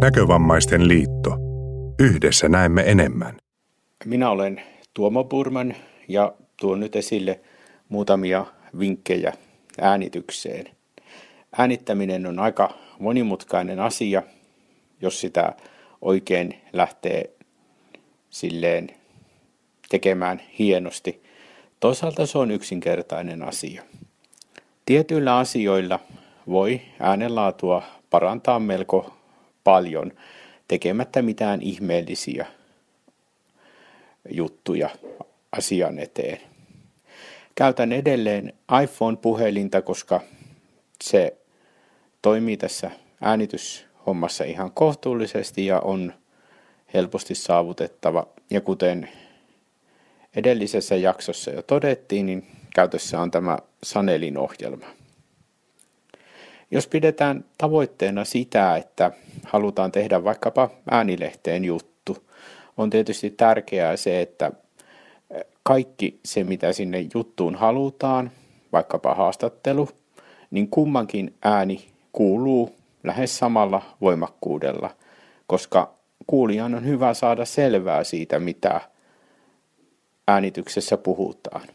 Näkövammaisten liitto. Yhdessä näemme enemmän. Minä olen Tuomo Purman ja tuon nyt esille muutamia vinkkejä äänitykseen. Äänittäminen on aika monimutkainen asia, jos sitä oikein lähtee silleen tekemään hienosti. Toisaalta se on yksinkertainen asia. Tietyillä asioilla voi äänenlaatua parantaa melko paljon tekemättä mitään ihmeellisiä juttuja asian eteen. Käytän edelleen iPhone-puhelinta, koska se toimii tässä äänityshommassa ihan kohtuullisesti ja on helposti saavutettava. Ja kuten edellisessä jaksossa jo todettiin, niin käytössä on tämä Sanelin ohjelma. Jos pidetään tavoitteena sitä, että halutaan tehdä vaikkapa äänilehteen juttu, on tietysti tärkeää se, että kaikki se, mitä sinne juttuun halutaan, vaikkapa haastattelu, niin kummankin ääni kuuluu lähes samalla voimakkuudella, koska kuulijan on hyvä saada selvää siitä, mitä äänityksessä puhutaan.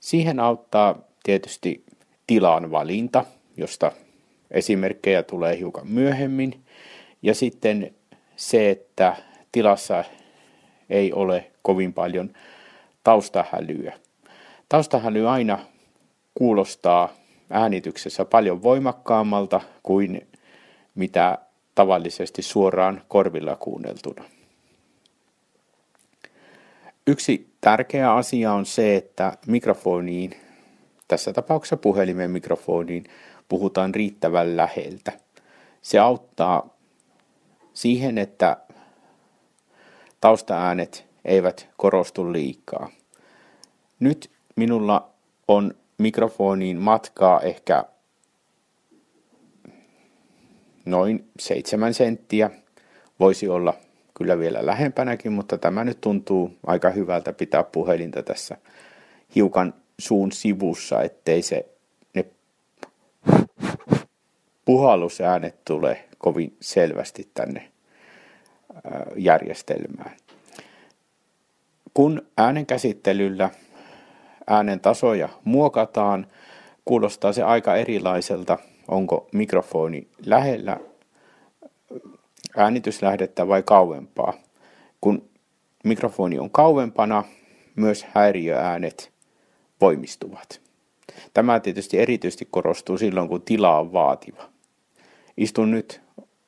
Siihen auttaa tietysti tilan valinta, josta esimerkkejä tulee hiukan myöhemmin. Ja sitten se, että tilassa ei ole kovin paljon taustahälyä. Taustahäly aina kuulostaa äänityksessä paljon voimakkaammalta kuin mitä tavallisesti suoraan korvilla kuunneltuna. Yksi tärkeä asia on se, että mikrofoniin, tässä tapauksessa puhelimen mikrofoniin, puhutaan riittävän läheltä. Se auttaa siihen, että taustaäänet eivät korostu liikaa. Nyt minulla on mikrofoniin matkaa ehkä noin seitsemän senttiä. Voisi olla kyllä vielä lähempänäkin, mutta tämä nyt tuntuu aika hyvältä pitää puhelinta tässä hiukan suun sivussa, ettei se ne puhallusäänet tule kovin selvästi tänne järjestelmään. Kun äänenkäsittelyllä äänen tasoja muokataan, kuulostaa se aika erilaiselta, onko mikrofoni lähellä äänityslähdettä vai kauempaa. Kun mikrofoni on kauempana, myös häiriöäänet voimistuvat. Tämä tietysti erityisesti korostuu silloin, kun tila on vaativa. Istun nyt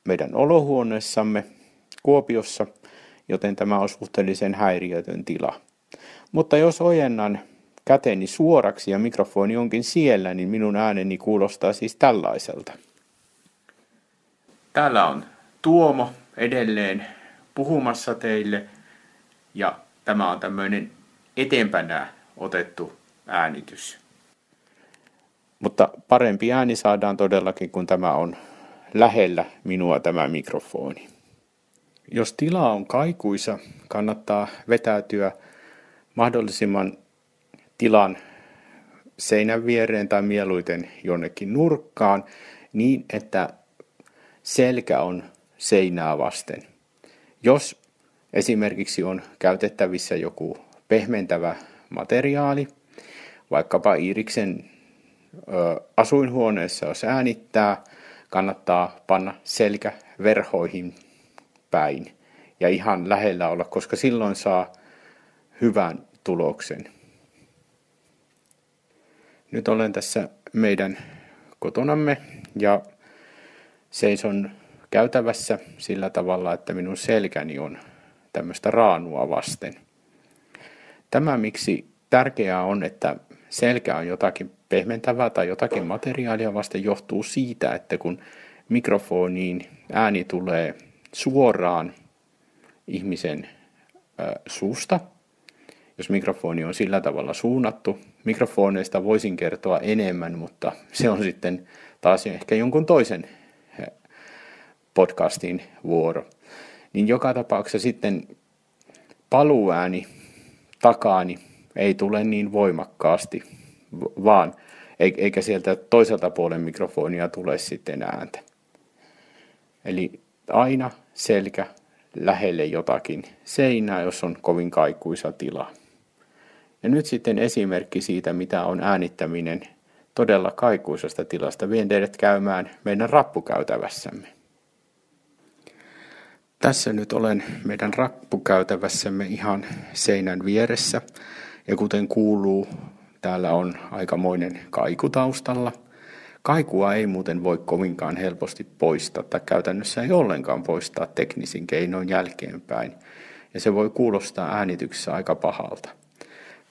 meidän olohuoneessamme Kuopiossa, joten tämä on suhteellisen häiriötön tila. Mutta jos ojennan käteni suoraksi ja mikrofoni onkin siellä, niin minun ääneni kuulostaa siis tällaiselta. Täällä on Tuomo edelleen puhumassa teille ja tämä on tämmöinen eteenpäin otettu äänitys. Mutta parempi ääni saadaan todellakin, kun tämä on lähellä minua tämä mikrofoni. Jos tila on kaikuisa, kannattaa vetäytyä mahdollisimman tilan seinän viereen tai mieluiten jonnekin nurkkaan niin, että selkä on seinää vasten. Jos esimerkiksi on käytettävissä joku pehmentävä materiaali, vaikkapa Iiriksen ö, asuinhuoneessa jos äänittää, kannattaa panna selkä verhoihin päin ja ihan lähellä olla, koska silloin saa hyvän tuloksen. Nyt olen tässä meidän kotonamme ja seison käytävässä sillä tavalla, että minun selkäni on tämmöistä raanua vasten. Tämä miksi tärkeää on, että selkä on jotakin pehmentävää tai jotakin materiaalia vasten johtuu siitä, että kun mikrofoniin ääni tulee suoraan ihmisen suusta, jos mikrofoni on sillä tavalla suunnattu. Mikrofoneista voisin kertoa enemmän, mutta se on sitten taas ehkä jonkun toisen podcastin vuoro. Niin joka tapauksessa sitten paluääni takaani ei tule niin voimakkaasti, vaan eikä sieltä toiselta puolen mikrofonia tule sitten ääntä. Eli aina selkä lähelle jotakin seinää, jos on kovin kaikuisa tila. Ja nyt sitten esimerkki siitä, mitä on äänittäminen todella kaikuisesta tilasta. Vien teidät käymään meidän rappukäytävässämme. Tässä nyt olen meidän rappukäytävässämme ihan seinän vieressä. Ja kuten kuuluu, täällä on aikamoinen kaiku taustalla. Kaikua ei muuten voi kovinkaan helposti poistaa, tai käytännössä ei ollenkaan poistaa teknisin keinoin jälkeenpäin. Ja se voi kuulostaa äänityksessä aika pahalta.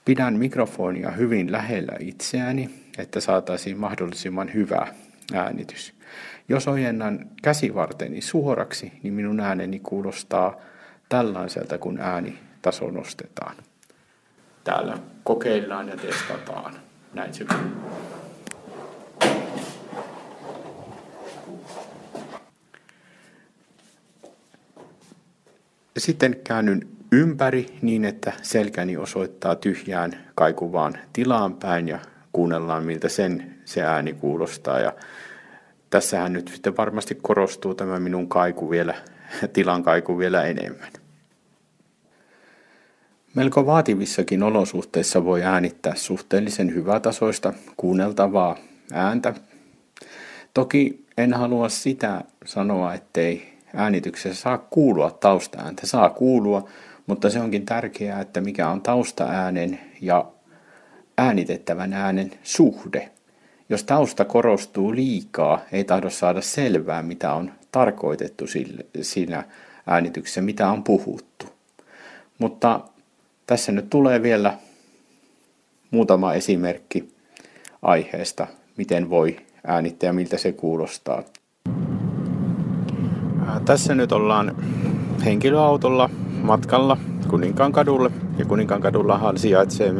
Pidän mikrofonia hyvin lähellä itseäni, että saataisiin mahdollisimman hyvä äänitys. Jos ojennan käsivarteni suoraksi, niin minun ääneni kuulostaa tällaiselta, kun ääni taso nostetaan. Täällä kokeillaan ja testataan. Näin se Sitten käännyn ympäri niin, että selkäni osoittaa tyhjään kaikuvaan tilaan päin ja kuunnellaan, miltä sen se ääni kuulostaa. Ja tässähän nyt sitten varmasti korostuu tämä minun kaiku vielä, tilan kaiku vielä enemmän. Melko vaativissakin olosuhteissa voi äänittää suhteellisen hyvätasoista kuunneltavaa ääntä. Toki en halua sitä sanoa, ettei äänityksessä saa kuulua taustaääntä. Saa kuulua, mutta se onkin tärkeää, että mikä on taustaäänen ja äänitettävän äänen suhde. Jos tausta korostuu liikaa, ei tahdo saada selvää, mitä on tarkoitettu siinä äänityksessä, mitä on puhuttu. Mutta tässä nyt tulee vielä muutama esimerkki aiheesta, miten voi äänittää ja miltä se kuulostaa. Tässä nyt ollaan henkilöautolla matkalla Kuninkaan kadulle. Ja Kuninkaan kadullahan sijaitsee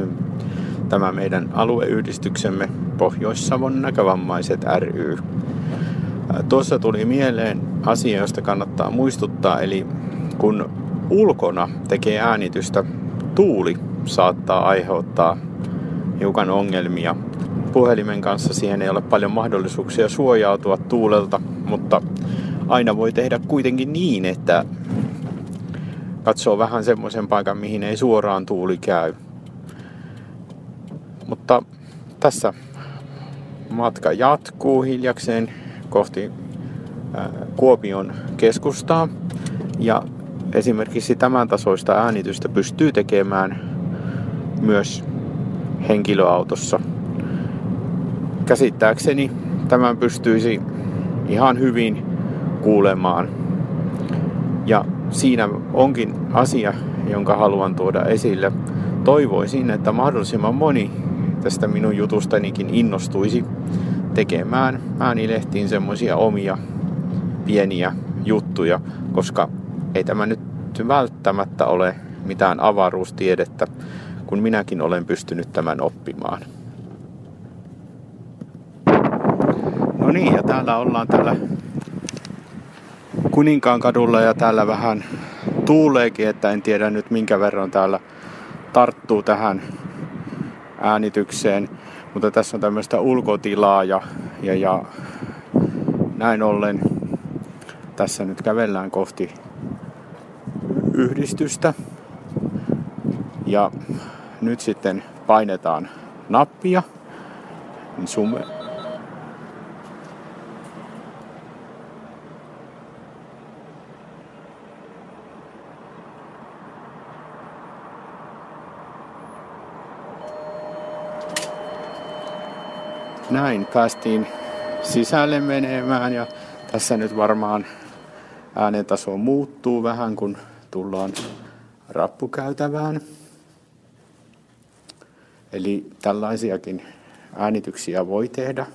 tämä meidän alueyhdistyksemme Pohjois-Savon näkövammaiset ry. Tuossa tuli mieleen asia, josta kannattaa muistuttaa, eli kun ulkona tekee äänitystä, tuuli saattaa aiheuttaa hiukan ongelmia. Puhelimen kanssa siihen ei ole paljon mahdollisuuksia suojautua tuulelta, mutta aina voi tehdä kuitenkin niin, että katsoo vähän semmoisen paikan, mihin ei suoraan tuuli käy. Mutta tässä matka jatkuu hiljakseen kohti Kuopion keskustaa. Ja esimerkiksi tämän tasoista äänitystä pystyy tekemään myös henkilöautossa. Käsittääkseni tämän pystyisi ihan hyvin kuulemaan. Ja siinä onkin asia, jonka haluan tuoda esille. Toivoisin, että mahdollisimman moni tästä minun jutustanikin innostuisi tekemään äänilehtiin semmoisia omia pieniä juttuja, koska ei tämä nyt välttämättä ole mitään avaruustiedettä, kun minäkin olen pystynyt tämän oppimaan. No niin, ja täällä ollaan tällä Kuninkaan kadulla ja täällä vähän tuuleekin, että en tiedä nyt minkä verran täällä tarttuu tähän äänitykseen. Mutta tässä on tämmöistä ulkotilaa ja, ja, ja näin ollen tässä nyt kävellään kohti yhdistystä. Ja nyt sitten painetaan nappia. Niin summe, näin päästiin sisälle menemään ja tässä nyt varmaan äänentaso muuttuu vähän, kun tullaan rappukäytävään. Eli tällaisiakin äänityksiä voi tehdä,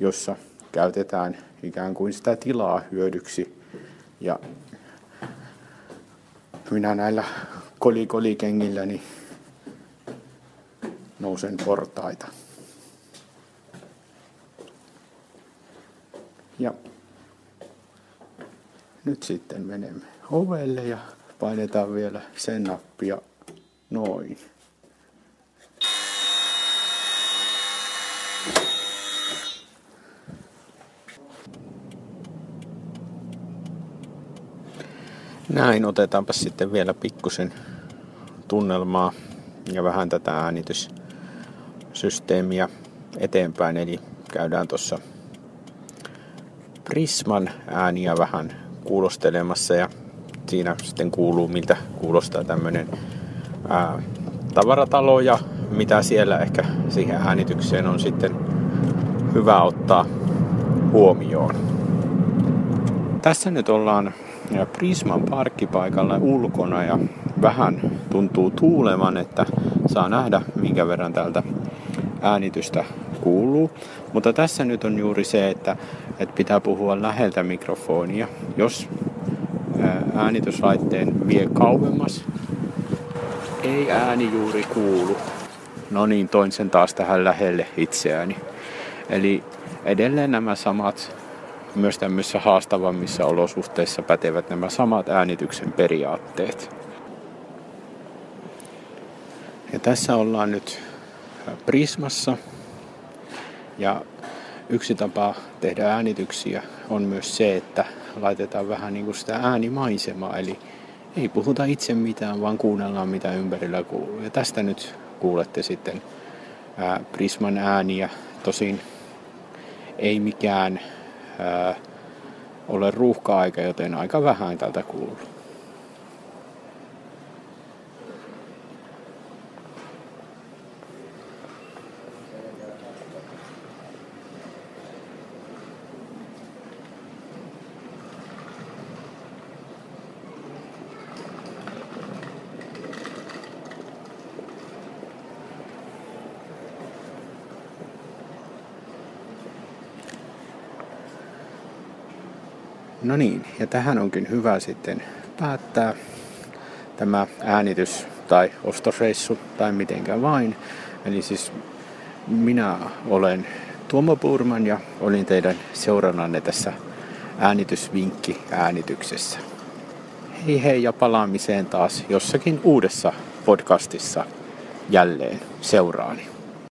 jossa käytetään ikään kuin sitä tilaa hyödyksi. Ja minä näillä kolikolikengilläni nousen portaita. Ja nyt sitten menemme ovelle ja painetaan vielä sen nappia noin. Näin otetaanpa sitten vielä pikkusen tunnelmaa ja vähän tätä äänityssysteemiä eteenpäin. Eli käydään tuossa Prisman ääniä vähän kuulostelemassa ja siinä sitten kuuluu, miltä kuulostaa tämmöinen tavaratalo ja mitä siellä ehkä siihen äänitykseen on sitten hyvä ottaa huomioon. Tässä nyt ollaan Prisman parkkipaikalla ulkona ja vähän tuntuu tuulevan, että saa nähdä minkä verran täältä äänitystä kuuluu. Mutta tässä nyt on juuri se, että, että pitää puhua läheltä mikrofonia. Jos äänityslaitteen vie kauemmas, ei ääni juuri kuulu. No niin, toin sen taas tähän lähelle itseäni. Eli edelleen nämä samat, myös tämmöisissä haastavammissa olosuhteissa pätevät nämä samat äänityksen periaatteet. Ja tässä ollaan nyt Prismassa. Ja yksi tapa tehdä äänityksiä on myös se, että laitetaan vähän niin kuin sitä äänimaisemaa. Eli ei puhuta itse mitään, vaan kuunnellaan mitä ympärillä kuuluu. Ja tästä nyt kuulette sitten ää, Prisman ääniä. Tosin ei mikään ää, ole ruuhka-aika, joten aika vähän tältä kuuluu. No niin, ja tähän onkin hyvä sitten päättää tämä äänitys tai ostosreissu tai mitenkä vain. Eli siis minä olen Tuomo Purman ja olin teidän seurannanne tässä äänitysvinkki äänityksessä. Hei hei ja palaamiseen taas jossakin uudessa podcastissa jälleen seuraani.